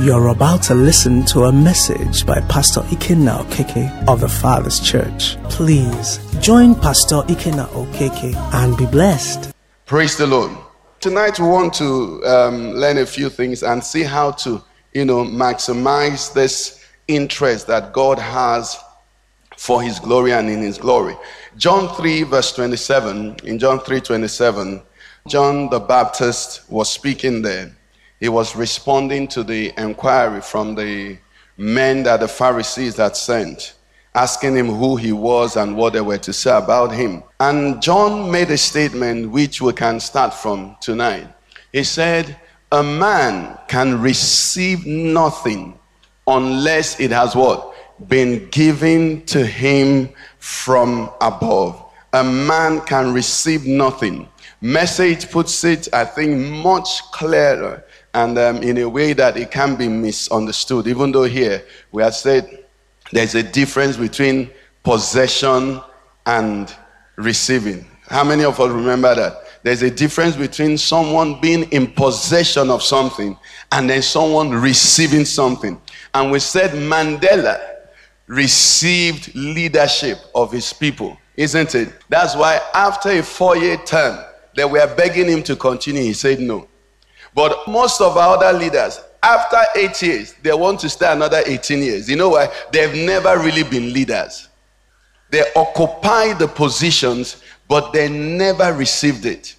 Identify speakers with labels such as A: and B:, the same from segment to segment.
A: You're about to listen to a message by Pastor Ikenna Okeke of the Father's Church. Please join Pastor Ikenna Okeke and be blessed.
B: Praise the Lord. Tonight we want to um, learn a few things and see how to, you know, maximize this interest that God has for His glory and in His glory. John 3 verse 27, in John 3 27, John the Baptist was speaking there he was responding to the inquiry from the men that the Pharisees had sent, asking him who he was and what they were to say about him. And John made a statement which we can start from tonight. He said, A man can receive nothing unless it has what? Been given to him from above. A man can receive nothing. Message puts it, I think, much clearer and um, in a way that it can be misunderstood. Even though here we have said there's a difference between possession and receiving. How many of us remember that? There's a difference between someone being in possession of something and then someone receiving something. And we said Mandela received leadership of his people, isn't it? That's why after a four year term, they were begging him to continue. He said no. But most of our other leaders, after eight years, they want to stay another 18 years. You know why? They've never really been leaders. They occupy the positions, but they never received it.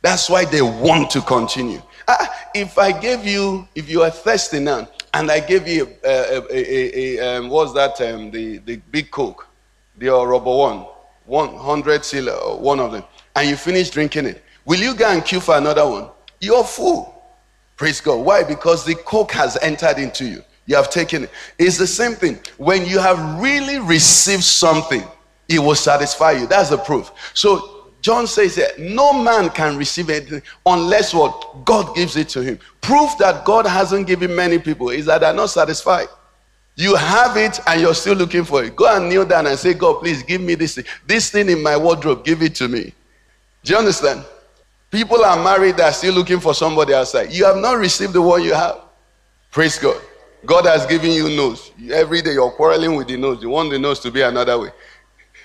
B: That's why they want to continue. Ah, if I gave you, if you are thirsty now, and I gave you a, a, a, a um, what's that, um, the, the big Coke, the uh, rubber one, 100 seal, uh, one of them, and you finish drinking it, will you go and queue for another one? You're full. Praise God. Why? Because the coke has entered into you. You have taken it. It's the same thing. When you have really received something, it will satisfy you. That's the proof. So John says that no man can receive anything unless what God gives it to him. Proof that God hasn't given many people is that they're not satisfied. You have it and you're still looking for it. Go and kneel down and say, God, please give me this thing. This thing in my wardrobe, give it to me. Do you understand? People are married that are still looking for somebody outside. You have not received the one you have. Praise God. God has given you nose. Every day you're quarreling with the nose. You want the nose to be another way.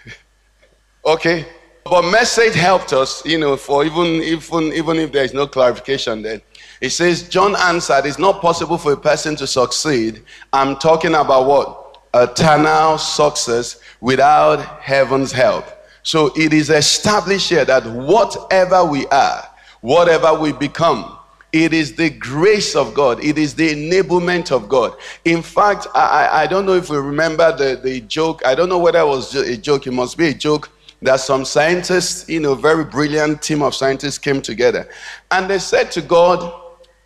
B: okay? But message helped us, you know, for even, even, even if there is no clarification then. It says, John answered, it's not possible for a person to succeed. I'm talking about what? Eternal success without heaven's help. So it is established here that whatever we are, whatever we become, it is the grace of God. It is the enablement of God. In fact, I, I don't know if we remember the, the joke. I don't know whether it was a joke. It must be a joke that some scientists, you know, very brilliant team of scientists came together. And they said to God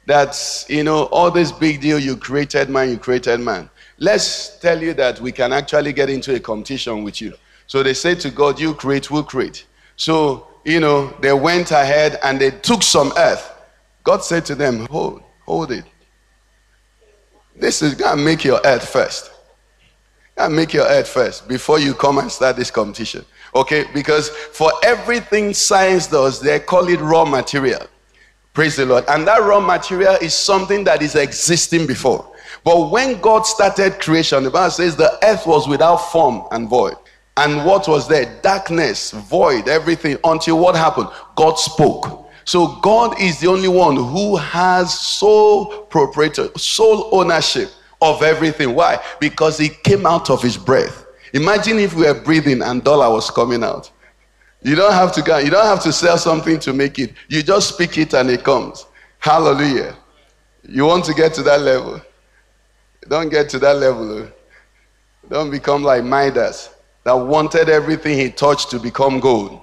B: that, you know, all this big deal, you created man, you created man. Let's tell you that we can actually get into a competition with you. So they said to God, You create, we'll create. So, you know, they went ahead and they took some earth. God said to them, Hold, hold it. This is gonna make your earth first. Gotta make your earth first before you come and start this competition. Okay? Because for everything science does, they call it raw material. Praise the Lord. And that raw material is something that is existing before. But when God started creation, the Bible says the earth was without form and void. And what was there? Darkness, void, everything. Until what happened? God spoke. So God is the only one who has sole proprietor, sole ownership of everything. Why? Because he came out of his breath. Imagine if we were breathing and dollar was coming out. You don't have to go, you don't have to sell something to make it. You just speak it and it comes. Hallelujah. You want to get to that level. Don't get to that level. Don't become like Midas that wanted everything he touched to become gold.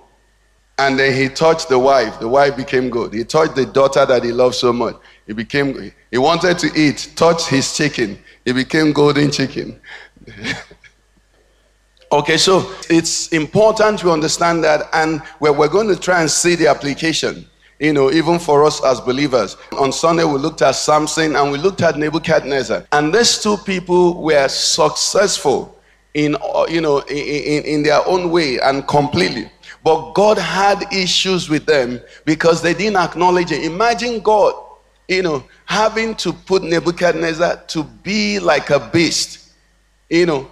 B: And then he touched the wife. The wife became gold. He touched the daughter that he loved so much. He became, he wanted to eat, touched his chicken. He became golden chicken. okay, so it's important to understand that, and we're, we're going to try and see the application, you know, even for us as believers. On Sunday, we looked at Samson and we looked at Nebuchadnezzar. And these two people were successful in uh, you know in, in their own way and completely but god had issues with them because they didn't acknowledge it imagine god you know, having to put Nebuchadnezzar to be like a beast, you know,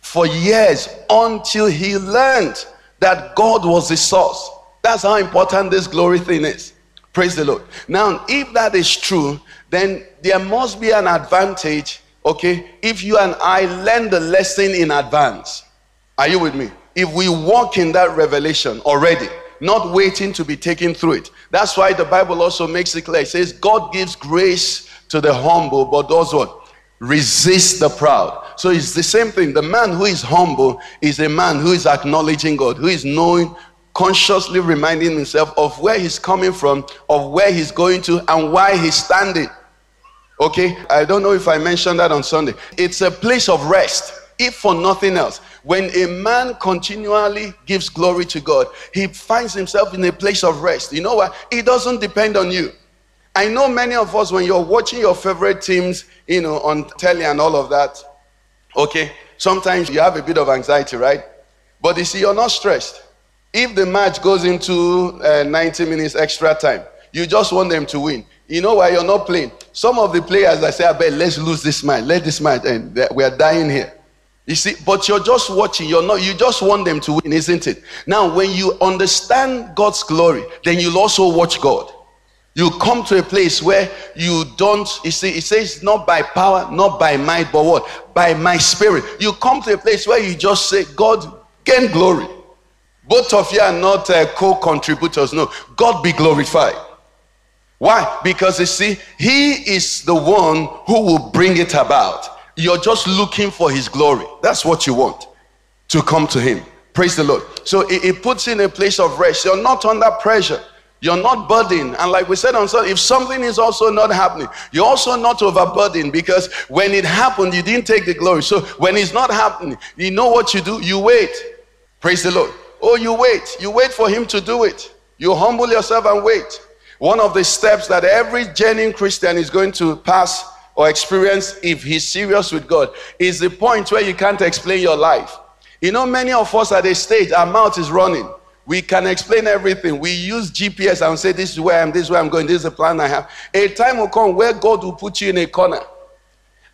B: for years until he learned that God was the source. That's how important this glory thing is. Praise the Lord. Now, if that is true, then there must be an advantage, okay, if you and I learn the lesson in advance. Are you with me? If we walk in that revelation already, not waiting to be taken through it. That's why the Bible also makes it clear. It says, God gives grace to the humble, but does what? Resist the proud. So it's the same thing. The man who is humble is a man who is acknowledging God, who is knowing, consciously reminding himself of where he's coming from, of where he's going to, and why he's standing. Okay? I don't know if I mentioned that on Sunday. It's a place of rest, if for nothing else. When a man continually gives glory to God, he finds himself in a place of rest. You know what? It doesn't depend on you. I know many of us, when you're watching your favorite teams, you know, on telly and all of that, okay, sometimes you have a bit of anxiety, right? But you see, you're not stressed. If the match goes into uh, 90 minutes extra time, you just want them to win. You know why you're not playing? Some of the players I say, I bet let's lose this match, let this match end. We are dying here. You see, but you're just watching, you're not, you just want them to win, isn't it? Now, when you understand God's glory, then you'll also watch God. You come to a place where you don't, you see, it says not by power, not by might, but what? By my spirit. You come to a place where you just say, God, gain glory. Both of you are not uh, co contributors. No, God be glorified. Why? Because you see, He is the one who will bring it about. You're just looking for his glory. That's what you want to come to him. Praise the Lord. So it, it puts in a place of rest. You're not under pressure. You're not burdened. And like we said on Sunday, if something is also not happening, you're also not overburdened because when it happened, you didn't take the glory. So when it's not happening, you know what you do? You wait. Praise the Lord. Oh, you wait. You wait for him to do it. You humble yourself and wait. One of the steps that every genuine Christian is going to pass or experience if he's serious with God is the point where you can't explain your life. You know, many of us at a stage, our mouth is running. We can explain everything. We use GPS and say, This is where I am, this is where I'm going, this is the plan I have. A time will come where God will put you in a corner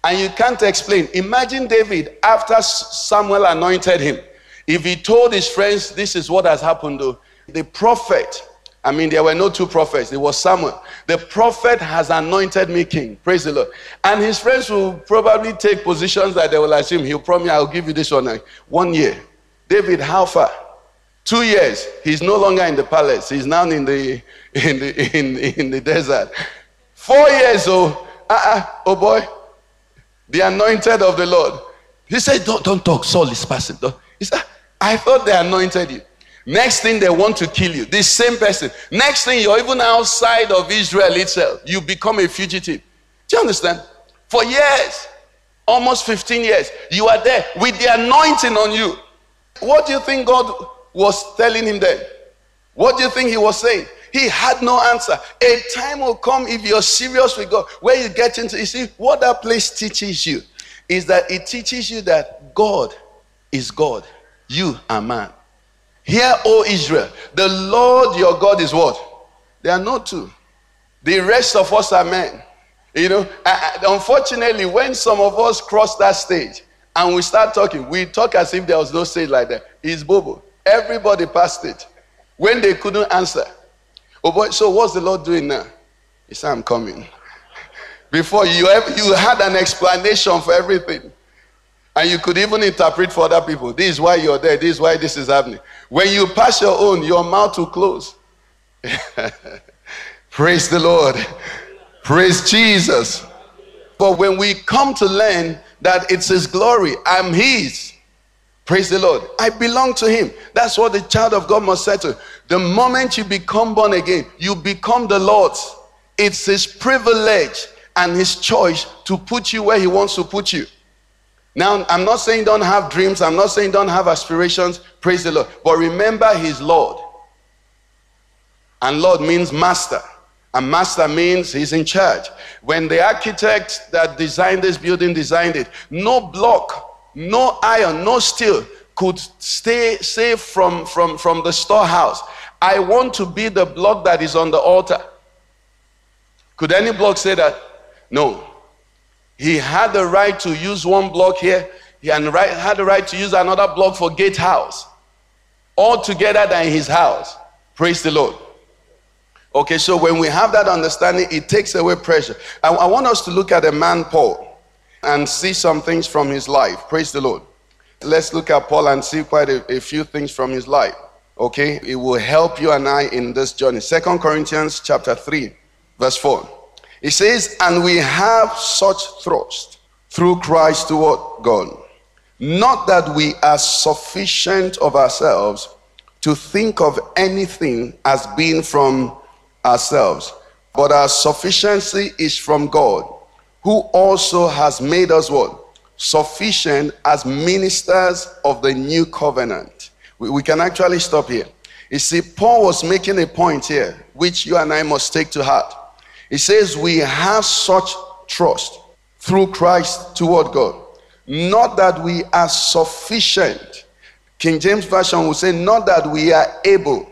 B: and you can't explain. Imagine David after Samuel anointed him. If he told his friends, This is what has happened, though, the prophet I mean, there were no two prophets, it was Samuel. The prophet has anointed me king. Praise the Lord. And his friends will probably take positions that they will assume he'll promise, I'll give you this one. One year. David, how far? Two years. He's no longer in the palace, he's now in the in the in, in the desert. Four years, oh, uh-uh, oh boy. The anointed of the Lord. He said, Don't, don't talk, Saul is passing. He said, I thought they anointed you. Next thing they want to kill you. This same person. Next thing you're even outside of Israel itself. You become a fugitive. Do you understand? For years, almost 15 years, you are there with the anointing on you. What do you think God was telling him then? What do you think he was saying? He had no answer. A time will come if you're serious with God, where you get into, you see, what that place teaches you is that it teaches you that God is God, you are man. Hear, O Israel, the Lord your God is what? There are no two. The rest of us are men. You know, unfortunately, when some of us cross that stage and we start talking, we talk as if there was no stage like that. It's Bobo. Everybody passed it. When they couldn't answer. Oh boy, so what's the Lord doing now? He said, I'm coming. Before you, have, you had an explanation for everything. And you could even interpret for other people. This is why you're there. This is why this is happening. When you pass your own, your mouth will close. Praise the Lord. Praise Jesus. But when we come to learn that it's His glory, I'm His. Praise the Lord. I belong to Him. That's what the child of God must settle. The moment you become born again, you become the Lord's. It's His privilege and His choice to put you where He wants to put you. Now, I'm not saying don't have dreams, I'm not saying don't have aspirations. Praise the Lord. But remember, He's Lord. And Lord means master. And master means he's in charge. When the architect that designed this building designed it, no block, no iron, no steel could stay safe from, from, from the storehouse. I want to be the block that is on the altar. Could any block say that? No. He had the right to use one block here. He had the right to use another block for gatehouse. All together than his house. Praise the Lord. Okay, so when we have that understanding, it takes away pressure. I, I want us to look at a man, Paul, and see some things from his life. Praise the Lord. Let's look at Paul and see quite a, a few things from his life. Okay, it will help you and I in this journey. Second Corinthians chapter 3, verse 4. It says, And we have such thrust through Christ toward God. Not that we are sufficient of ourselves to think of anything as being from ourselves, but our sufficiency is from God, who also has made us what? Sufficient as ministers of the new covenant. We, we can actually stop here. You see, Paul was making a point here, which you and I must take to heart. He says, We have such trust through Christ toward God. Not that we are sufficient. King James Version will say, Not that we are able,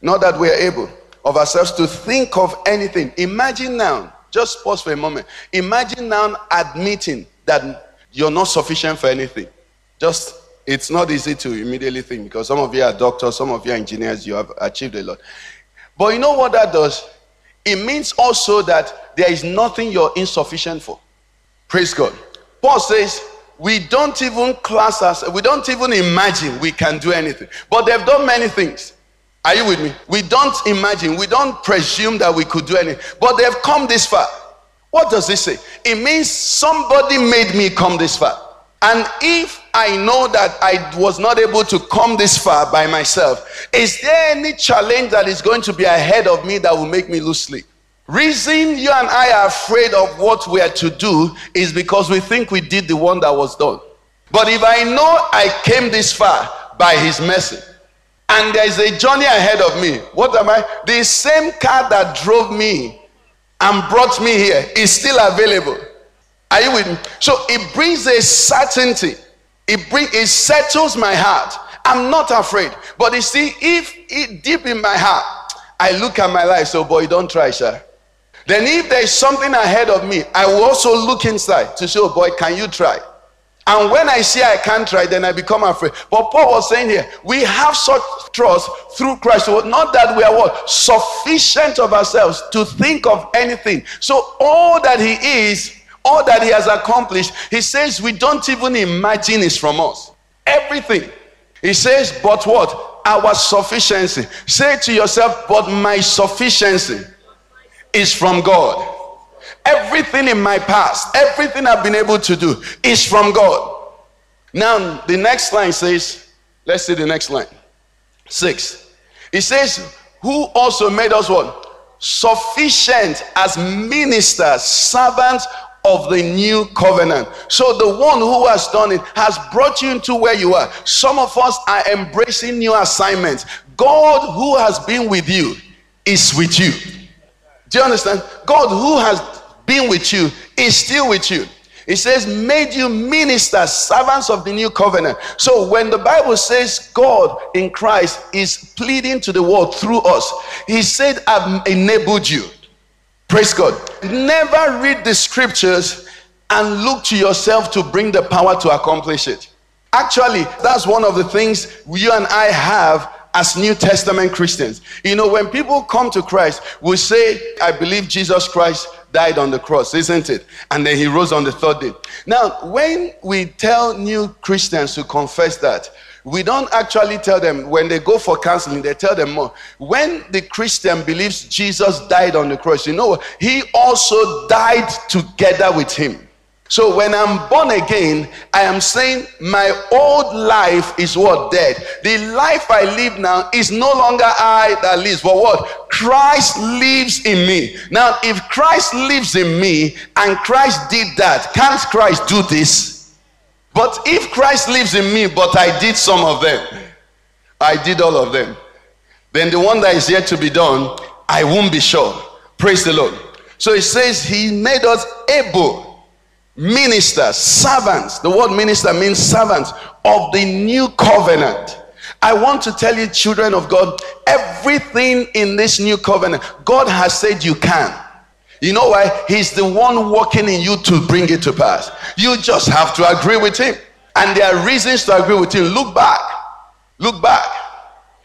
B: not that we are able of ourselves to think of anything. Imagine now, just pause for a moment. Imagine now admitting that you're not sufficient for anything. Just, it's not easy to immediately think because some of you are doctors, some of you are engineers, you have achieved a lot. But you know what that does? It means also that there is nothing you're insufficient for. Praise God. Paul says, we don't even class us, we don't even imagine we can do anything. But they've done many things. Are you with me? We don't imagine, we don't presume that we could do anything. But they've come this far. What does this say? It means somebody made me come this far. And if I know that I was not able to come this far by myself, is there any challenge that is going to be ahead of me that will make me lose sleep? Reason you and I are afraid of what we are to do is because we think we did the one that was done. But if I know I came this far by his mercy, and there's a journey ahead of me, what am I? The same car that drove me and brought me here is still available. Are you with me? So it brings a certainty. It brings it settles my heart. I'm not afraid. But you see, if it deep in my heart, I look at my life, so boy, don't try, sir. Then if there is something ahead of me, I will also look inside to say, oh boy, can you try? And when I see I can't try, then I become afraid. But Paul was saying here, we have such trust through Christ. So Not that we are what? Sufficient of ourselves to think of anything. So all that he is all that he has accomplished, he says we don't even imagine is from us. Everything. He says, but what? Our sufficiency. Say to yourself, but my sufficiency is from God. Everything in my past, everything I've been able to do is from God. Now, the next line says, let's see the next line. Six. It says, who also made us what? Sufficient as ministers, servants of the new covenant. So the one who has done it has brought you into where you are. Some of us are embracing new assignments. God who has been with you is with you. Do you understand? God who has been with you is still with you. It says, made you ministers, servants of the new covenant. So when the Bible says God in Christ is pleading to the world through us, He said, I've enabled you. Praise God. Never read the scriptures and look to yourself to bring the power to accomplish it. Actually, that's one of the things you and I have as New Testament Christians. You know, when people come to Christ, we say, I believe Jesus Christ died on the cross, isn't it? And then he rose on the third day. Now, when we tell new Christians to confess that, we don't actually tell them when they go for counseling, they tell them more. When the Christian believes Jesus died on the cross, you know, he also died together with him. So when I'm born again, I am saying my old life is what dead. The life I live now is no longer I that lives, but what? Christ lives in me. Now, if Christ lives in me and Christ did that, can't Christ do this? But if Christ lives in me, but I did some of them, I did all of them, then the one that is yet to be done, I won't be sure. Praise the Lord. So it says he made us able ministers, servants. The word minister means servants of the new covenant. I want to tell you, children of God, everything in this new covenant, God has said you can. You know why? He's the one working in you to bring it to pass. You just have to agree with him. And there are reasons to agree with him. Look back. Look back.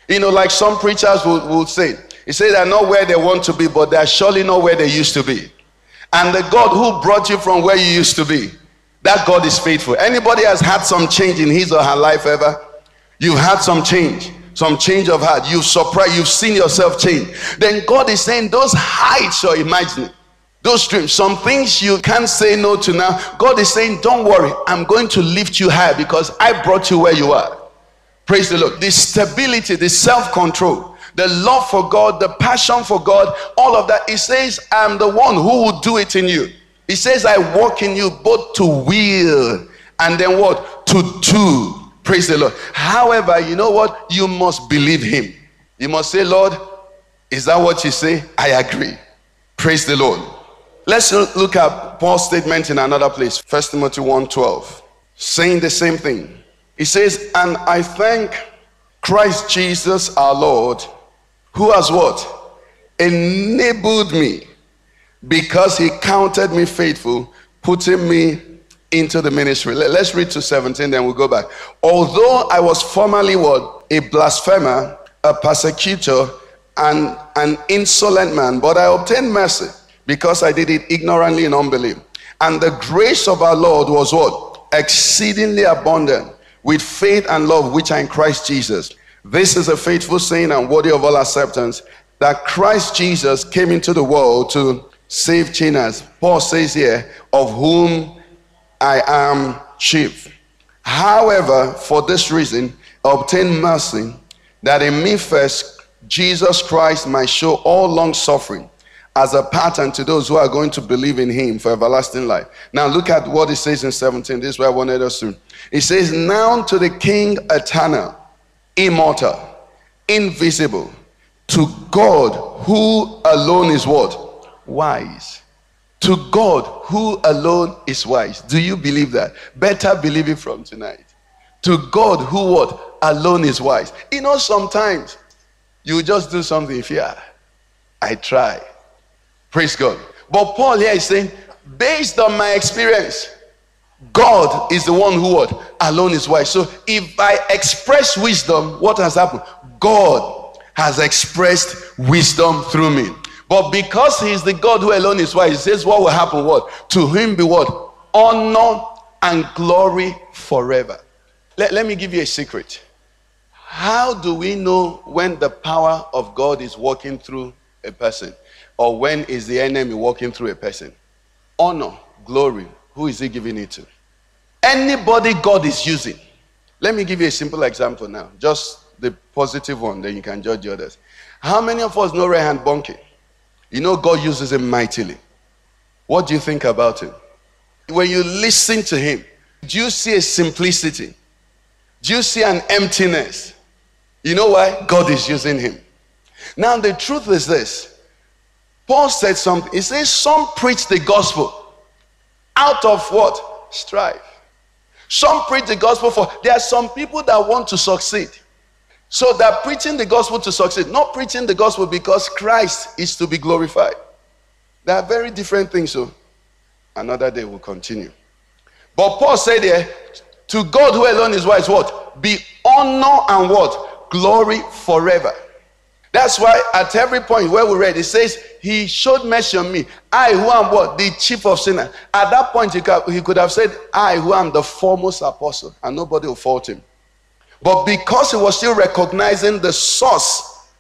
B: You know, like some preachers will, will say, he said they're not where they want to be, but they're surely not where they used to be. And the God who brought you from where you used to be, that God is faithful. Anybody has had some change in his or her life ever? You've had some change, some change of heart. You've surprised, you've seen yourself change. Then God is saying, those heights you're imagining, those dreams, some things you can't say no to now. God is saying, don't worry, I'm going to lift you high because I brought you where you are. Praise the Lord. The stability, the self control, the love for God, the passion for God, all of that. He says, I'm the one who will do it in you. He says, I work in you both to will and then what? To do. Praise the Lord. However, you know what? You must believe him. You must say, Lord, is that what you say? I agree. Praise the Lord. Let's look at Paul's statement in another place. First Timothy 1:12. Saying the same thing. He says, And I thank Christ Jesus our Lord who has what? Enabled me because he counted me faithful, putting me into the ministry. Let's read to 17, then we'll go back. Although I was formerly what? A blasphemer, a persecutor, and an insolent man, but I obtained mercy because I did it ignorantly in unbelief. And the grace of our Lord was what? Exceedingly abundant with faith and love which are in Christ Jesus. This is a faithful saying and worthy of all acceptance that Christ Jesus came into the world to save sinners. Paul says here, of whom I am chief. However, for this reason, obtain mercy that in me first Jesus Christ might show all long suffering as a pattern to those who are going to believe in him for everlasting life. Now look at what it says in 17. This is where I wanted us to. It says, Now to the King eternal immortal, invisible, to God who alone is what? Wise. To God who alone is wise. Do you believe that? Better believe it from tonight. To God who what? Alone is wise. You know, sometimes you just do something, if yeah, I try. Praise God. But Paul here is saying, based on my experience, God is the one who what? Alone is wise. So if I express wisdom, what has happened? God has expressed wisdom through me. But because he is the God who alone is wise, he says what will happen? What? To him be what? Honor and glory forever. Let, let me give you a secret. How do we know when the power of God is working through a person? Or when is the enemy walking through a person? Honor, glory, who is he giving it to? Anybody God is using. Let me give you a simple example now. Just the positive one, then you can judge the others. How many of us know Reinhard Bonnke? You know God uses him mightily. What do you think about him? When you listen to him, do you see a simplicity? Do you see an emptiness? You know why? God is using him. Now, the truth is this Paul said something. He says, Some preach the gospel out of what? Strife. Some preach the gospel for, there are some people that want to succeed. So they're preaching the gospel to succeed, not preaching the gospel because Christ is to be glorified. They are very different things. So another day will continue. But Paul said there, to God who alone is wise, what? Be honor and what? Glory forever. That's why at every point where we read, it says, He showed mercy on me. I who am what? The chief of sinners. At that point, he could, have said, I who am the foremost apostle, and nobody will fault him. But because he was still recognizing the source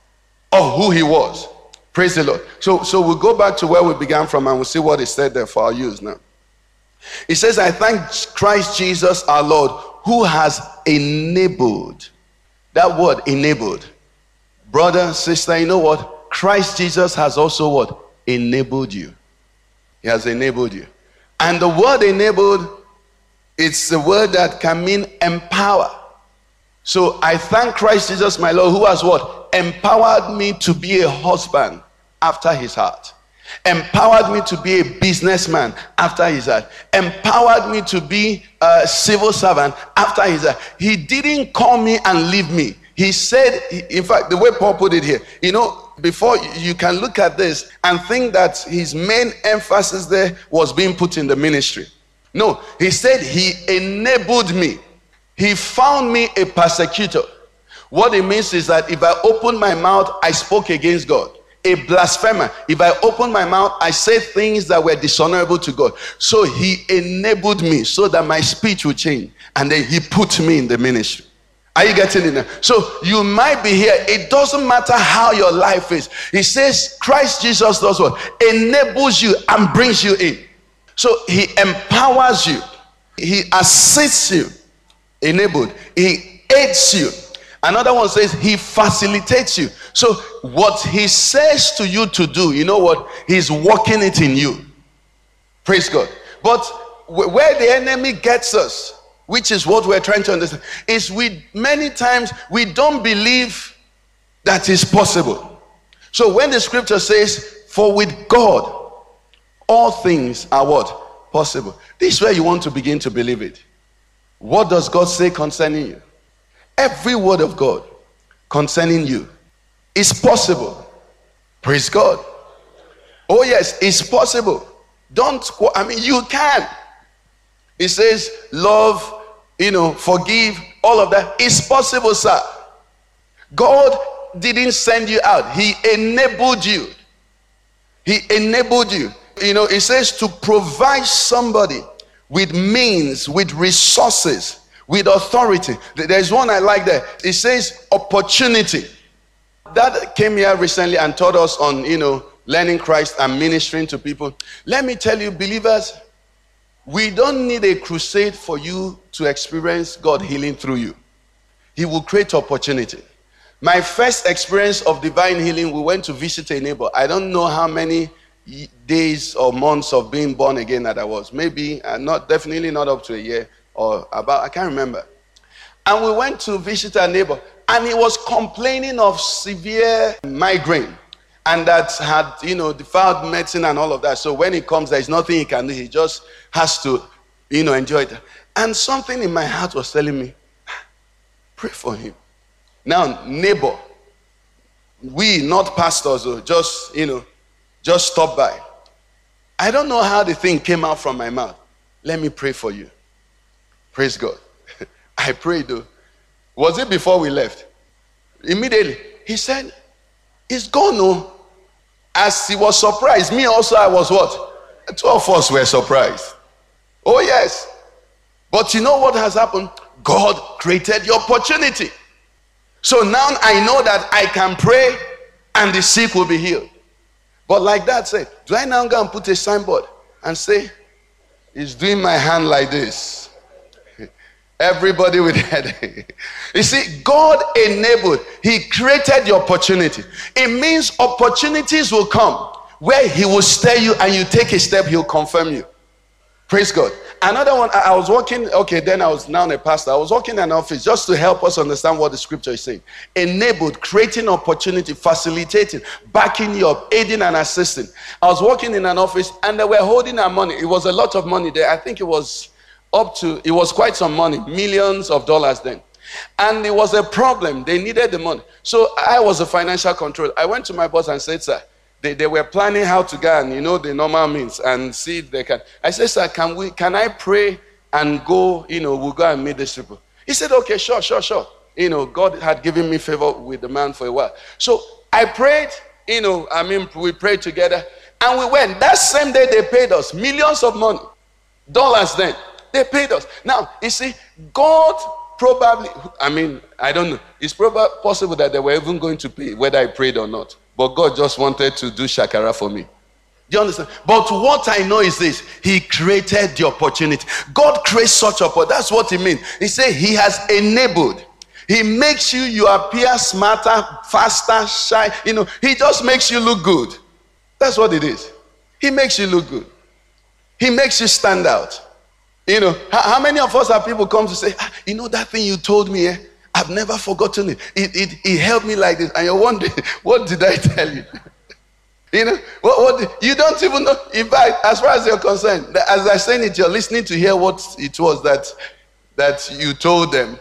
B: of who he was. Praise the Lord. So, so we'll go back to where we began from and we'll see what he said there for our use now. He says, I thank Christ Jesus our Lord who has enabled. That word enabled Brother, sister, you know what? Christ Jesus has also what? Enabled you. He has enabled you. And the word enabled, it's the word that can mean empower. So I thank Christ Jesus, my Lord, who has what? Empowered me to be a husband after his heart. Empowered me to be a businessman after his heart. Empowered me to be a civil servant after his heart. He didn't call me and leave me. He said, in fact, the way Paul put it here, you know, before you can look at this and think that his main emphasis there was being put in the ministry. No, he said he enabled me. He found me a persecutor. What it means is that if I opened my mouth, I spoke against God. A blasphemer. If I opened my mouth, I said things that were dishonorable to God. So he enabled me so that my speech would change. And then he put me in the ministry. Are you getting it now? So you might be here. It doesn't matter how your life is. He says Christ Jesus does what? Enables you and brings you in. So he empowers you. He assists you. Enabled. He aids you. Another one says he facilitates you. So what he says to you to do, you know what? He's working it in you. Praise God. But where the enemy gets us which is what we're trying to understand, is we many times we don't believe that is possible. So when the scripture says, For with God all things are what? Possible. This is where you want to begin to believe it. What does God say concerning you? Every word of God concerning you is possible. Praise God. Oh, yes, it's possible. Don't, I mean, you can. It says, Love you know, forgive, all of that. It's possible, sir. God didn't send you out, He enabled you. He enabled you. You know, it says to provide somebody with means, with resources, with authority. There's one I like there. It says opportunity. That came here recently and taught us on, you know, learning Christ and ministering to people. Let me tell you, believers, we don't need a crusade for you to experience God healing through you. He will create opportunity. My first experience of divine healing, we went to visit a neighbor. I don't know how many days or months of being born again that I was. Maybe, uh, not definitely not up to a year or about, I can't remember. And we went to visit a neighbor, and he was complaining of severe migraine and that had, you know, defiled medicine and all of that. So when he comes, there's nothing he can do. He just has to, you know, enjoy it. And something in my heart was telling me, pray for him. Now, neighbor, we, not pastors, oh, just, you know, just stop by. I don't know how the thing came out from my mouth. Let me pray for you. Praise God. I prayed though. Was it before we left? Immediately, he said, It's gone, no. As he was surprised, me also, I was what? Two of us were surprised. Oh, yes. But you know what has happened? God created the opportunity. So now I know that I can pray and the sick will be healed. But like that said, do I now go and put a signboard and say, He's doing my hand like this? Everybody with headache. You see, God enabled, He created the opportunity. It means opportunities will come where He will stir you and you take a step, He'll confirm you. Praise God. Another one, I was working, okay, then I was now a pastor. I was working in an office just to help us understand what the scripture is saying. Enabled, creating opportunity, facilitating, backing you up, aiding and assisting. I was working in an office and they were holding our money. It was a lot of money there. I think it was up to, it was quite some money, millions of dollars then. And it was a problem. They needed the money. So I was a financial controller. I went to my boss and said, sir, they, they were planning how to go and, you know, the normal means and see if they can. I said, sir, can we, can I pray and go, you know, we'll go and meet these people. He said, okay, sure, sure, sure. You know, God had given me favor with the man for a while. So I prayed, you know, I mean, we prayed together and we went. That same day they paid us millions of money, dollars then. They paid us. Now, you see, God probably, I mean, I don't know. It's probably possible that they were even going to pay whether I prayed or not. But God just wanted to do shakara for me. Do you understand? But what I know is this He created the opportunity. God creates such opportunity. That's what He means. He said He has enabled. He makes you, you appear smarter, faster, shy. You know, He just makes you look good. That's what it is. He makes you look good. He makes you stand out. You know, how, how, many of us have people come to say, ah, you know, that thing you told me, eh? I've never forgotten it. It, it. it helped me like this. And you're wondering, what did I tell you? you know, what, what, you don't even know. In fact, as far as you're concerned, as I saying it, you're listening to hear what it was that, that you told them.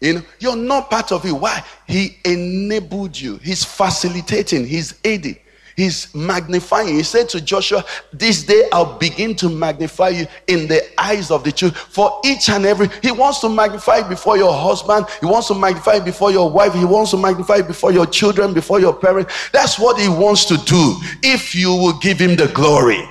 B: You know, you're not part of it. Why? He enabled you. He's facilitating. He's aiding. He's magnifying. He said to Joshua, This day I'll begin to magnify you in the eyes of the children. For each and every, He wants to magnify before your husband. He wants to magnify before your wife. He wants to magnify before your children, before your parents. That's what He wants to do if you will give Him the glory.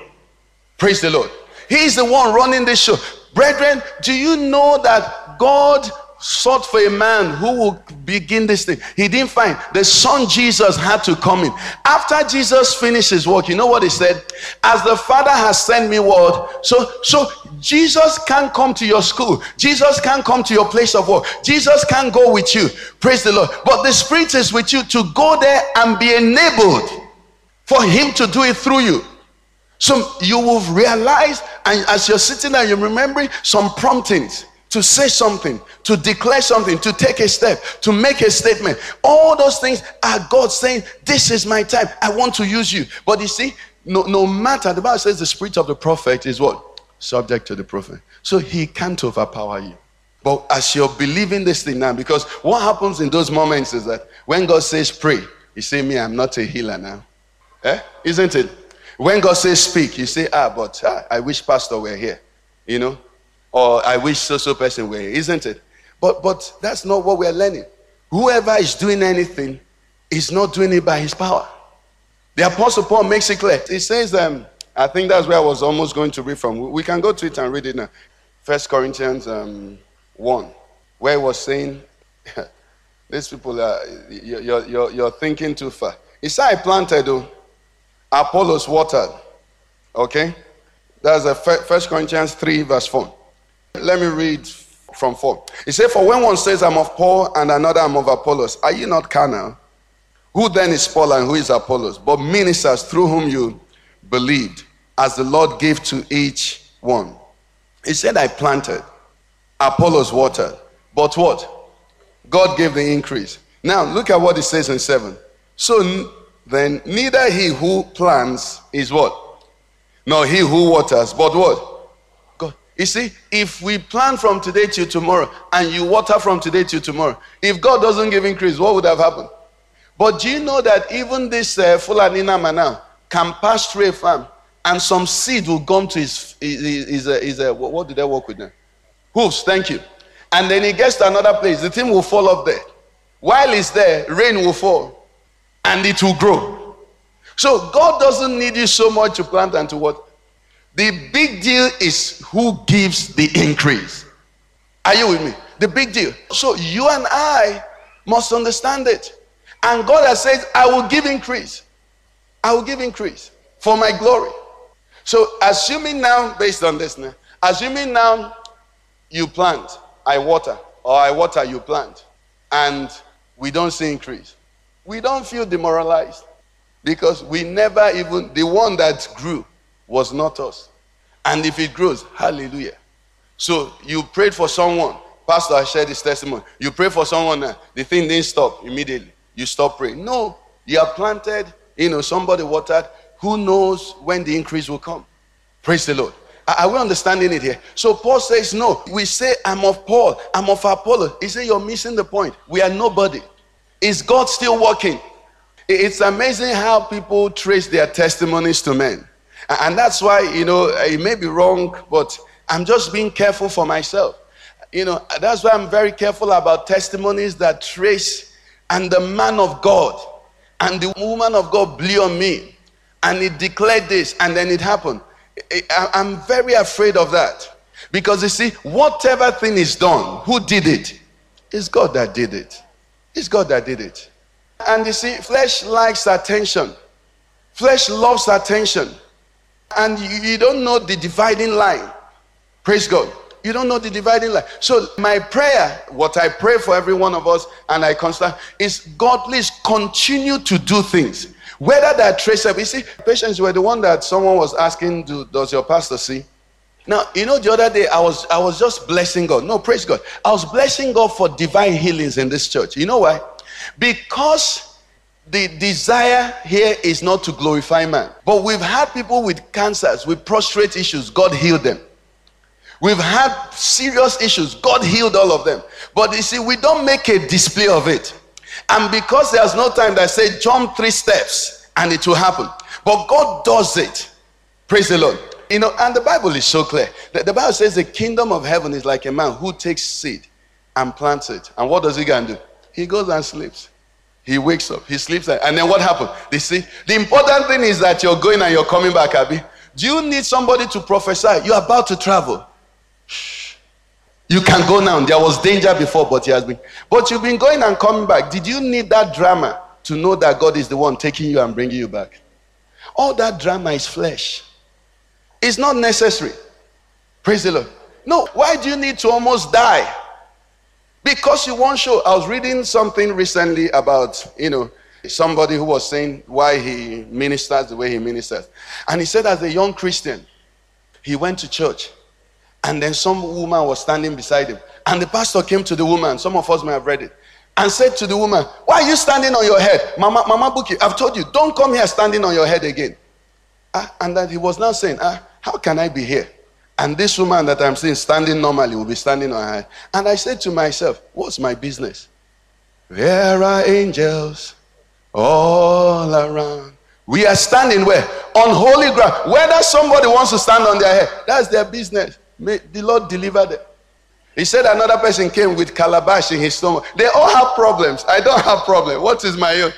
B: Praise the Lord. He's the one running this show. Brethren, do you know that God sought for a man who will begin this thing. He didn't find the son Jesus had to come in. After Jesus finished his work, you know what he said? As the Father has sent me word, so so Jesus can't come to your school. Jesus can't come to your place of work. Jesus can't go with you. Praise the Lord. But the Spirit is with you to go there and be enabled for him to do it through you. So you will realize, and as you're sitting there, you're remembering some promptings to say something, to declare something, to take a step, to make a statement. All those things are God saying, This is my time. I want to use you. But you see, no, no matter, the Bible says the spirit of the prophet is what? Subject to the prophet. So he can't overpower you. But as you're believing this thing now, because what happens in those moments is that when God says pray, you say, Me, I'm not a healer now. Eh? Isn't it? When God says speak, you say, Ah, but ah, I wish Pastor were here. You know, or I wish so so person were, isn't it? But but that's not what we're learning. Whoever is doing anything is not doing it by his power. The apostle Paul makes it clear. He says, um, I think that's where I was almost going to read from. We can go to it and read it now. First Corinthians um, 1, where he was saying, These people are you're, you're, you're thinking too far. He said, I planted, though, Apollos watered. Okay? That's a First Corinthians 3, verse 4. Let me read from 4. He said, For when one says, I'm of Paul, and another, I'm of Apollos, are you not carnal? Who then is Paul and who is Apollos? But ministers through whom you believed, as the Lord gave to each one. He said, I planted, Apollos watered. But what? God gave the increase. Now, look at what he says in 7. So then, neither he who plants is what? Nor he who waters, but what? You see, if we plan from today till tomorrow and you water from today till tomorrow, if God doesn't give increase, what would have happened? But do you know that even this uh, Fulani Nama now can pass through a farm and some seed will come to his, his, his, his, his uh, what did they work with now? Hooves, thank you. And then he gets to another place, the thing will fall up there. While it's there, rain will fall and it will grow. So God doesn't need you so much to plant and to water. The big deal is who gives the increase. Are you with me? The big deal. So you and I must understand it. And God has said, I will give increase. I will give increase for my glory. So assuming now, based on this now, assuming now you plant, I water, or I water, you plant, and we don't see increase. We don't feel demoralized because we never even, the one that grew was not us. And if it grows, hallelujah. So you prayed for someone. Pastor, I shared this testimony. You pray for someone, the thing didn't stop immediately. You stop praying. No, you are planted, you know, somebody watered. Who knows when the increase will come? Praise the Lord. Are we understanding it here? So Paul says, No, we say, I'm of Paul, I'm of Apollo. He said, You're missing the point. We are nobody. Is God still working? It's amazing how people trace their testimonies to men. And that's why, you know, it may be wrong, but I'm just being careful for myself. You know, that's why I'm very careful about testimonies that trace and the man of God and the woman of God blew on me and it declared this and then it happened. I'm very afraid of that. Because you see, whatever thing is done, who did it? It's God that did it. It's God that did it. And you see, flesh likes attention. Flesh loves attention and you, don't know the dividing line. Praise God. You don't know the dividing line. So, my prayer, what I pray for every one of us, and I constant, is God, please continue to do things. Whether they're traceable. You see, patients were the one that someone was asking, do, Does your pastor see? Now, you know, the other day I was I was just blessing God. No, praise God. I was blessing God for divine healings in this church. You know why? Because the desire here is not to glorify man. But we've had people with cancers, with prostrate issues, God healed them. We've had serious issues. God healed all of them. But you see, we don't make a display of it. And because there's no time that say jump three steps and it will happen. But God does it. Praise the Lord. You know, and the Bible is so clear. The, the Bible says the kingdom of heaven is like a man who takes seed and plants it. And what does he go and do? He goes and sleeps. He wakes up, he sleeps, and then what happened? They see, the important thing is that you're going and you're coming back, Abby. Do you need somebody to prophesy? You're about to travel. You can go now. There was danger before, but he has been. But you've been going and coming back. Did you need that drama to know that God is the one taking you and bringing you back? All that drama is flesh. It's not necessary. Praise the Lord. No, why do you need to almost die? Because you won't show. I was reading something recently about, you know, somebody who was saying why he ministers the way he ministers. And he said, as a young Christian, he went to church. And then some woman was standing beside him. And the pastor came to the woman. Some of us may have read it. And said to the woman, Why are you standing on your head? Mama, Mama Buki, I've told you, don't come here standing on your head again. Ah, and that he was now saying, ah, How can I be here? And this woman that I'm seeing standing normally will be standing on her. And I said to myself, What's my business? There are angels all around. We are standing where? On holy ground. Whether somebody wants to stand on their head, that's their business. May the Lord deliver them. He said another person came with calabash in his stomach. They all have problems. I don't have problem. What is my own?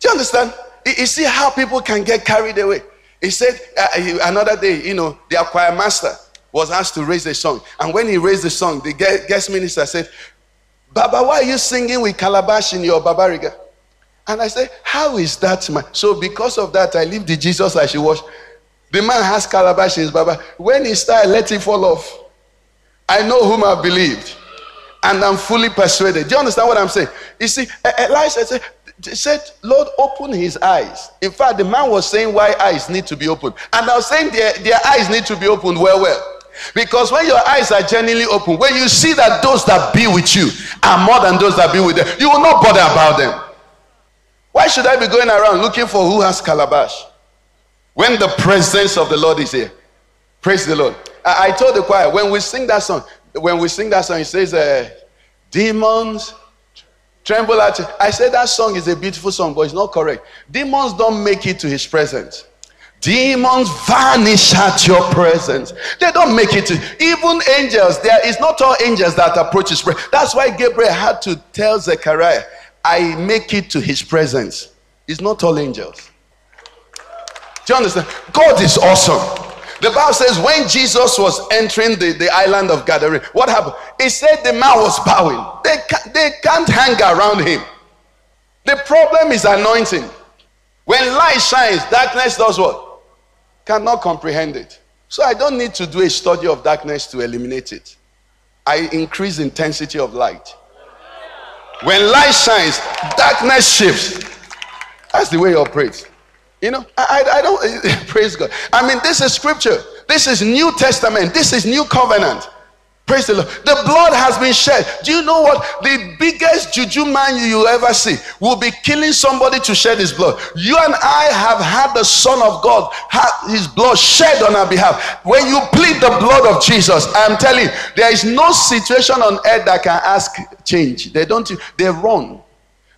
B: Do you understand? You see how people can get carried away. He said uh, another day, you know, the choir master was asked to raise a song. And when he raised the song, the guest minister said, Baba, why are you singing with calabash in your babariga? And I said, How is that, man? So because of that, I leave the Jesus I should wash. The man has calabash in his baba. When he started, let it fall off. I know whom I believed. And I'm fully persuaded. Do you understand what I'm saying? You see, Elisha said, said, Lord, open his eyes. In fact, the man was saying why eyes need to be opened. And I was saying their, their eyes need to be opened well, well. Because when your eyes are genuinely open, when you see that those that be with you are more than those that be with them, you will not bother about them. Why should I be going around looking for who has calabash when the presence of the Lord is here? Praise the Lord. I, I told the choir when we sing that song, when we sing that song, it says, uh, Demons tremble at you. I said that song is a beautiful song, but it's not correct. Demons don't make it to his presence. Demons vanish at your presence. They don't make it. Even angels, there is not all angels that approach his presence. That's why Gabriel had to tell Zechariah, I make it to his presence. It's not all angels. Do you understand? God is awesome. The Bible says when Jesus was entering the, the island of Gadarene, what happened? It said the man was bowing. They, they can't hang around him. The problem is anointing. When light shines, darkness does what? Cannot comprehend it. So I don't need to do a study of darkness to eliminate it. I increase intensity of light. When light shines, darkness shifts. That's the way it operates. You know, I, I don't praise God. I mean, this is scripture. This is New Testament. This is New Covenant. Praise the Lord. The blood has been shed. Do you know what? The biggest juju man you ever see will be killing somebody to shed his blood. You and I have had the Son of God have his blood shed on our behalf. When you plead the blood of Jesus, I'm telling you, there is no situation on earth that can ask change. They don't, they run.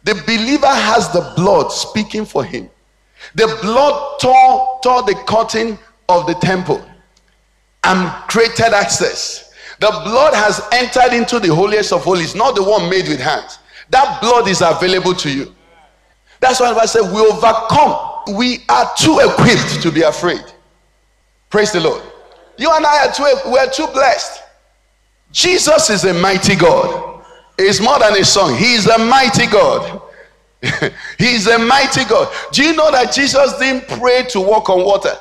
B: The believer has the blood speaking for him. The blood tore, tore the curtain of the temple and created access. The blood has entered into the holiest of holies, not the one made with hands. That blood is available to you. That's why I said we overcome. We are too equipped to be afraid. Praise the Lord. You and I are too we are too blessed. Jesus is a mighty God. He's more than a song. He is a mighty God. He's a mighty God. Do you know that Jesus didn't pray to walk on water?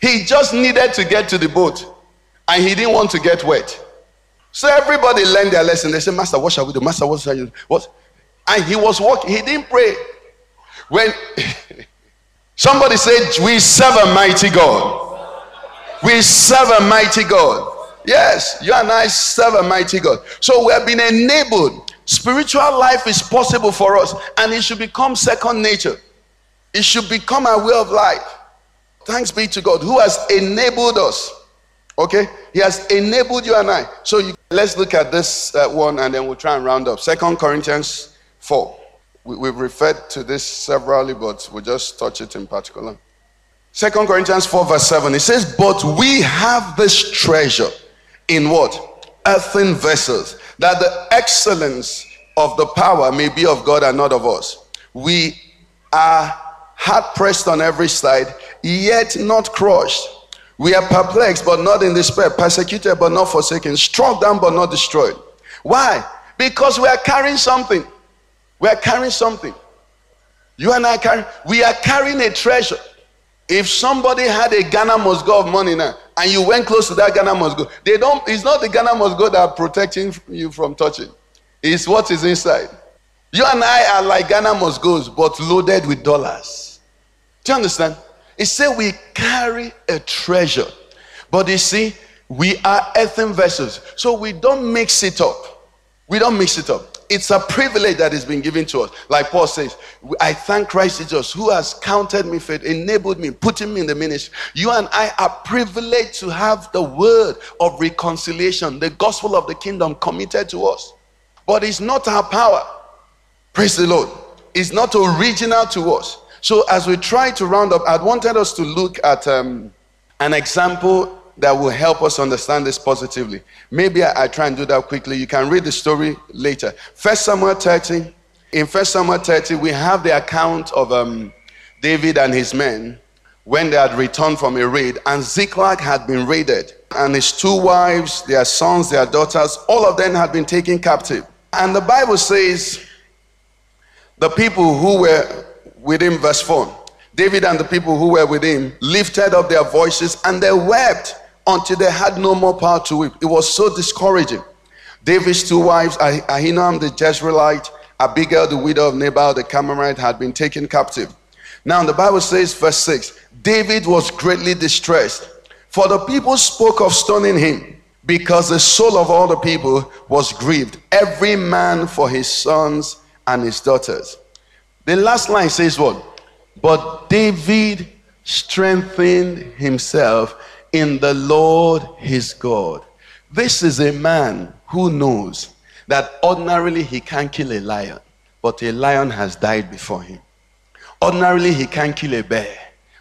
B: He just needed to get to the boat and he didn't want to get wet. So everybody learned their lesson. They said, Master, what shall we do? Master, what shall you do? What? And he was walking, he didn't pray. When somebody said, We serve a mighty God. We serve a mighty God. Yes, you and I serve a mighty God. So we have been enabled. Spiritual life is possible for us, and it should become second nature. It should become our way of life. Thanks be to God who has enabled us Okay? He has enabled you and I. So you, let's look at this uh, one and then we'll try and round up. Second Corinthians 4. We, we've referred to this severally, but we'll just touch it in particular. Second Corinthians 4, verse 7. It says, But we have this treasure in what? Earthen vessels, that the excellence of the power may be of God and not of us. We are hard pressed on every side, yet not crushed. We are perplexed, but not in despair, persecuted, but not forsaken, struck down, but not destroyed. Why? Because we are carrying something. We are carrying something. You and I carry, we are carrying a treasure. If somebody had a Ghana must go of money now, and you went close to that Ghana must go, they don't. It's not the Ghana must go that are protecting you from touching. It's what is inside. You and I are like Ghana must goes, but loaded with dollars. Do you understand? It said we carry a treasure, but you see, we are earthen vessels, so we don't mix it up. We don't mix it up it's a privilege that has been given to us. Like Paul says, I thank Christ Jesus who has counted me faith, enabled me, putting me in the ministry. You and I are privileged to have the word of reconciliation, the gospel of the kingdom committed to us. But it's not our power. Praise the Lord. It's not original to us. So as we try to round up, I'd wanted us to look at um, an example that will help us understand this positively. Maybe I, I, try and do that quickly. You can read the story later. First Samuel 30. In First Samuel 30, we have the account of um, David and his men when they had returned from a raid, and Ziklag had been raided, and his two wives, their sons, their daughters, all of them had been taken captive. And the Bible says the people who were within verse 4 David and the people who were with him lifted up their voices and they wept until they had no more power to weep. It was so discouraging. David's two wives, ah- Ahinoam the Jezreelite, Abigail the widow of Nabal the Carmelite, had been taken captive. Now the Bible says, verse 6 David was greatly distressed, for the people spoke of stoning him, because the soul of all the people was grieved, every man for his sons and his daughters. The last line says what? But David strengthened himself in the Lord his God. This is a man who knows that ordinarily he can't kill a lion, but a lion has died before him. Ordinarily he can't kill a bear,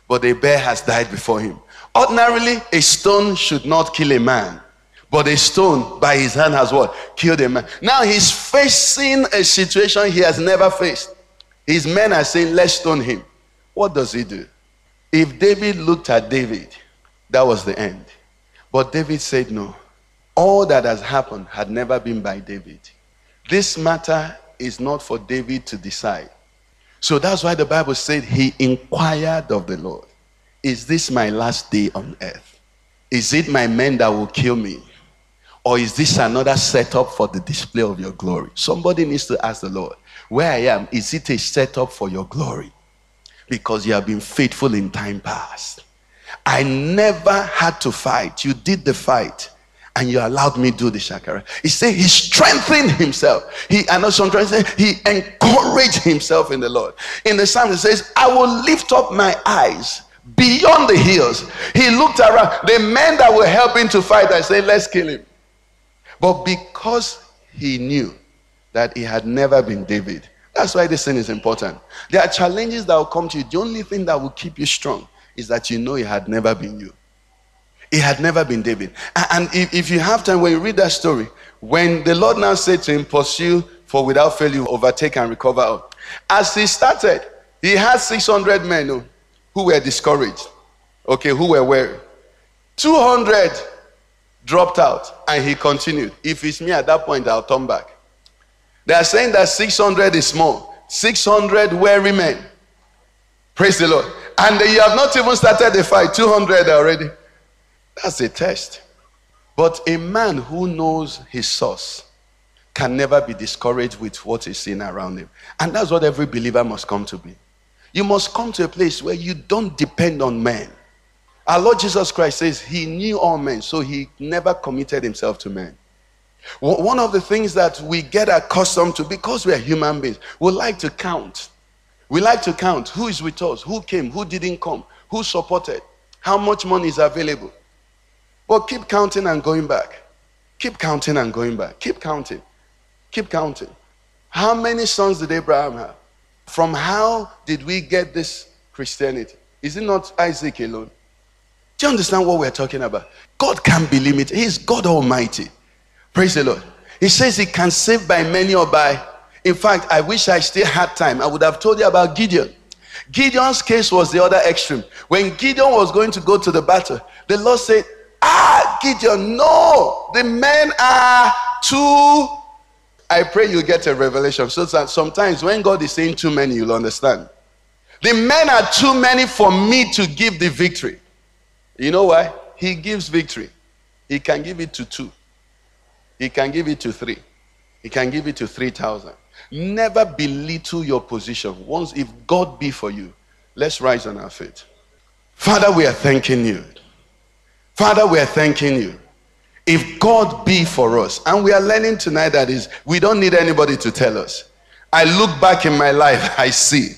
B: but a bear has died before him. Ordinarily a stone should not kill a man, but a stone by his hand has what? Killed a man. Now he's facing a situation he has never faced. His men are saying, Let's stone him. What does he do? If David looked at David that was the end. But David said no. All that has happened had never been by David. This matter is not for David to decide. So that's why the Bible said he inquired of the Lord Is this my last day on earth? Is it my men that will kill me? Or is this another setup for the display of your glory? Somebody needs to ask the Lord, Where I am, is it a setup for your glory? Because you have been faithful in time past. I never had to fight. You did the fight and you allowed me to do the shakara. He said he strengthened himself. He, I know some say he encouraged himself in the Lord. In the psalm, it says, I will lift up my eyes beyond the hills. He looked around. The men that were helping to fight, I said, let's kill him. But because he knew that he had never been David, that's why this thing is important. There are challenges that will come to you. The only thing that will keep you strong is that you know it had never been you. It had never been David. And if, if you have time, when you read that story, when the Lord now said to him, Pursue, for without fail you overtake and recover. As he started, he had 600 men oh, who were discouraged, okay, who were weary. 200 dropped out, and he continued. If it's me at that point, I'll turn back. They are saying that 600 is small. 600 weary men. Praise the Lord. And you have not even started the fight, 200 already. That's a test. But a man who knows his source can never be discouraged with what is seen around him. And that's what every believer must come to be. You must come to a place where you don't depend on men. Our Lord Jesus Christ says he knew all men, so he never committed himself to men. One of the things that we get accustomed to, because we are human beings, we like to count. We like to count who is with us, who came, who didn't come, who supported, how much money is available. But keep counting and going back. Keep counting and going back. Keep counting. Keep counting. How many sons did Abraham have? From how did we get this Christianity? Is it not Isaac alone? Do you understand what we're talking about? God can't be limited. He's God Almighty. Praise the Lord. He says he can save by many or by. In fact, I wish I still had time. I would have told you about Gideon. Gideon's case was the other extreme. When Gideon was going to go to the battle, the Lord said, Ah, Gideon, no, the men are too. I pray you get a revelation. So that sometimes when God is saying too many, you'll understand. The men are too many for me to give the victory. You know why? He gives victory. He can give it to two. He can give it to three. He can give it to 3,000. Never belittle your position. Once, if God be for you, let's rise on our feet. Father, we are thanking you. Father, we are thanking you. If God be for us, and we are learning tonight that is, we don't need anybody to tell us. I look back in my life, I see,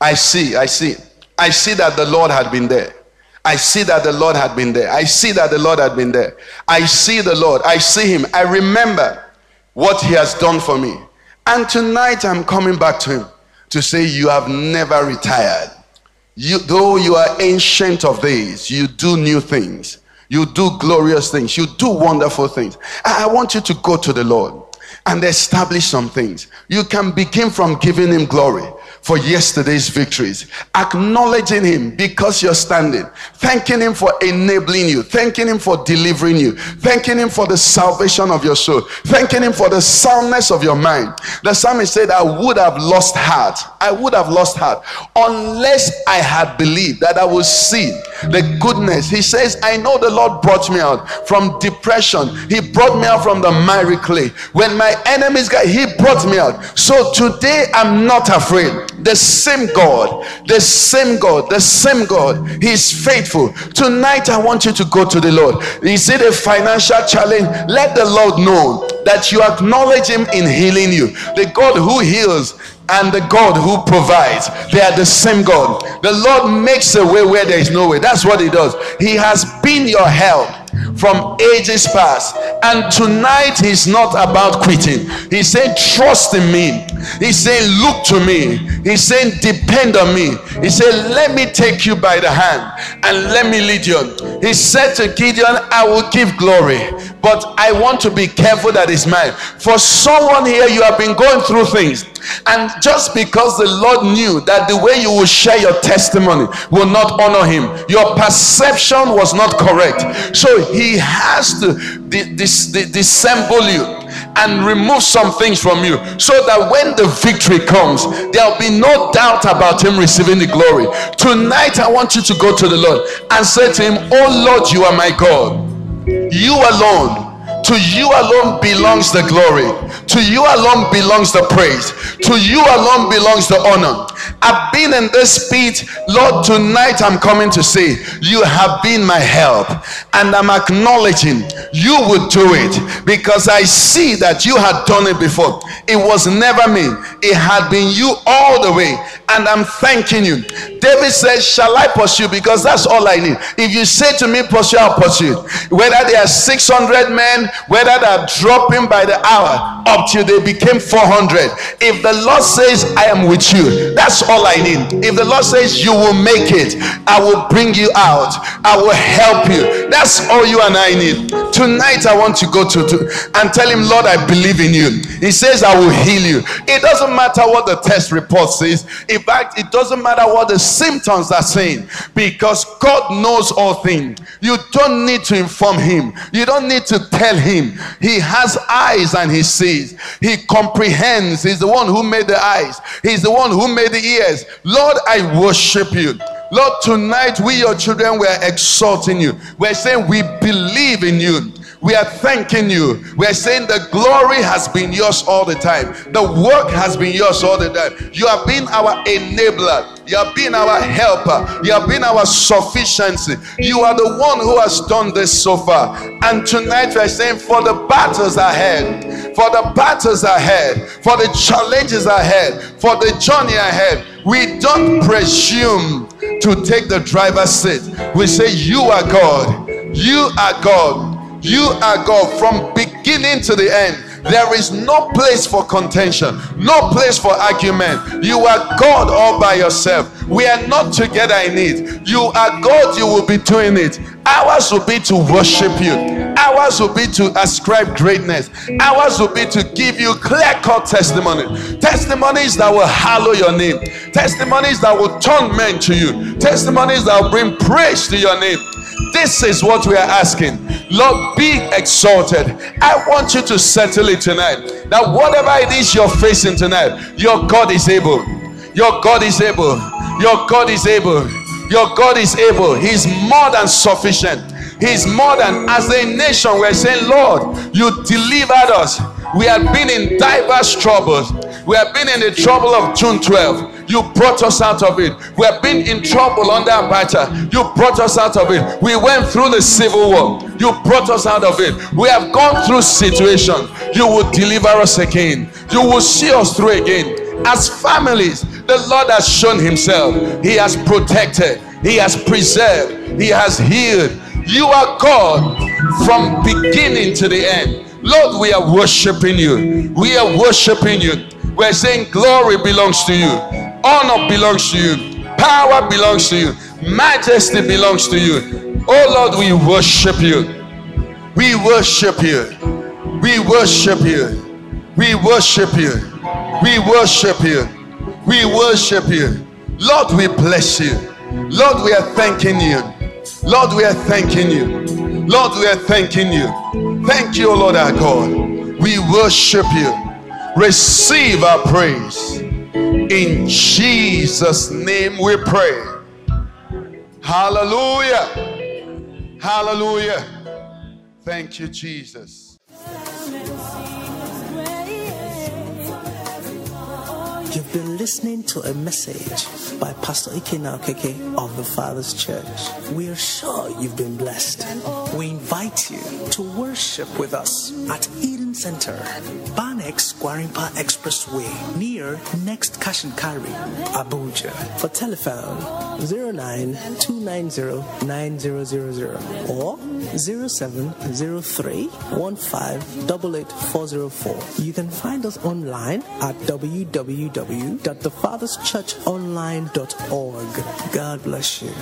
B: I see, I see, I see that the Lord had been there. I see that the Lord had been there. I see that the Lord had been there. I see the Lord. I see Him. I remember what He has done for me. And tonight I'm coming back to Him to say, You have never retired. You, though you are ancient of days, you do new things. You do glorious things. You do wonderful things. I want you to go to the Lord and establish some things. You can begin from giving Him glory for yesterday's victories, acknowledging Him because you're standing, thanking Him for enabling you, thanking Him for delivering you, thanking Him for the salvation of your soul, thanking Him for the soundness of your mind. The psalmist said, I would have lost heart. I would have lost heart unless I had believed that I would see the goodness. He says, I know the Lord brought me out from depression, He brought me out from the miry clay. When my enemies got, He brought me out. So today I'm not afraid the same God, the same God, the same God. He's faithful. Tonight, I want you to go to the Lord. Is it a financial challenge? Let the Lord know that you acknowledge Him in healing you. The God who heals and the God who provides. They are the same God. The Lord makes a way where there is no way. That's what He does. He has been your help from ages past. And tonight He's not about quitting. He's saying, Trust in me. He's saying, Look to me. He's saying, Depend on me. He said, Let me take you by the hand and let me lead you. He said to Gideon, I will give glory, but I want to be careful that it's mine. For someone here, you have been going through things. And just because the Lord knew that the way you will share your testimony will not honor him, your perception was not correct. So he has to dis- dis- dissemble you and remove some things from you so that when the victory comes, there'll be no doubt about him receiving the glory. Tonight, I want you to go to the Lord and say to him, Oh Lord, you are my God. You alone to you alone belongs the glory. To you alone belongs the praise. To you alone belongs the honor. I've been in this pit, Lord. Tonight I'm coming to say, You have been my help, and I'm acknowledging you would do it because I see that you had done it before. It was never me, it had been you all the way, and I'm thanking you. David says, Shall I pursue? Because that's all I need. If you say to me, Pursue, I'll pursue. Whether there are 600 men, whether they're dropping by the hour up till they became 400. If the Lord says, I am with you, that's all I need. If the Lord says, You will make it, I will bring you out, I will help you. That's all you and I need. Tonight, I want to go to, to and tell him, Lord, I believe in you. He says, I will heal you. It doesn't matter what the test report says. In fact, it doesn't matter what the symptoms are saying because God knows all things. You don't need to inform him, you don't need to tell him. He has eyes and he sees, he comprehends. He's the one who made the eyes, he's the one who made the ears. Lord, I worship you. Lord, tonight we, your children, we're exalting you. We're saying we believe in you. We are thanking you. We are saying the glory has been yours all the time. The work has been yours all the time. You have been our enabler. You have been our helper. You have been our sufficiency. You are the one who has done this so far. And tonight we are saying, for the battles ahead, for the battles ahead, for the challenges ahead, for the journey ahead, we don't presume to take the driver's seat. We say, You are God. You are God. You are God from beginning to the end. There is no place for contention, no place for argument. You are God all by yourself. We are not together in it. You are God, you will be doing it. Ours will be to worship you. Ours will be to ascribe greatness. Ours will be to give you clear cut testimony. Testimonies that will hallow your name. Testimonies that will turn men to you. Testimonies that will bring praise to your name. This is what we are asking. Lord, be exalted. I want you to settle it tonight. That whatever it is you're facing tonight, your God is able. Your God is able. Your God is able. Your God is able. He's more than sufficient. He's more than, as a nation, we're saying, Lord, you delivered us. We have been in diverse troubles. We have been in the trouble of June 12. You brought us out of it. We have been in trouble under Abacha. You brought us out of it. We went through the civil war. You brought us out of it. We have gone through situations. You will deliver us again. You will see us through again. As families, the Lord has shown Himself. He has protected. He has preserved. He has healed. You are God from beginning to the end. Lord, we are worshiping you. We are worshiping you. We're saying glory belongs to you, honor belongs to you, power belongs to you, majesty belongs to you. Oh Lord, we worship you. We worship you. We worship you. We worship you. We worship you. We worship you. Lord, we bless you. Lord, we are thanking you. Lord, we are thanking you. Lord, we are thanking you. Thank you, Lord our God. We worship you. Receive our praise. In Jesus' name we pray. Hallelujah. Hallelujah. Thank you, Jesus.
A: You've been listening to a message by Pastor Ikenna Okeke of the Father's Church. We are sure you've been blessed. We invite you to worship with us at Center, Banex Gwarimpa Expressway, near Next Carry, Abuja. For telephone 09290900 or 0703 You can find us online at www.thefatherschurchonline.org. God bless you.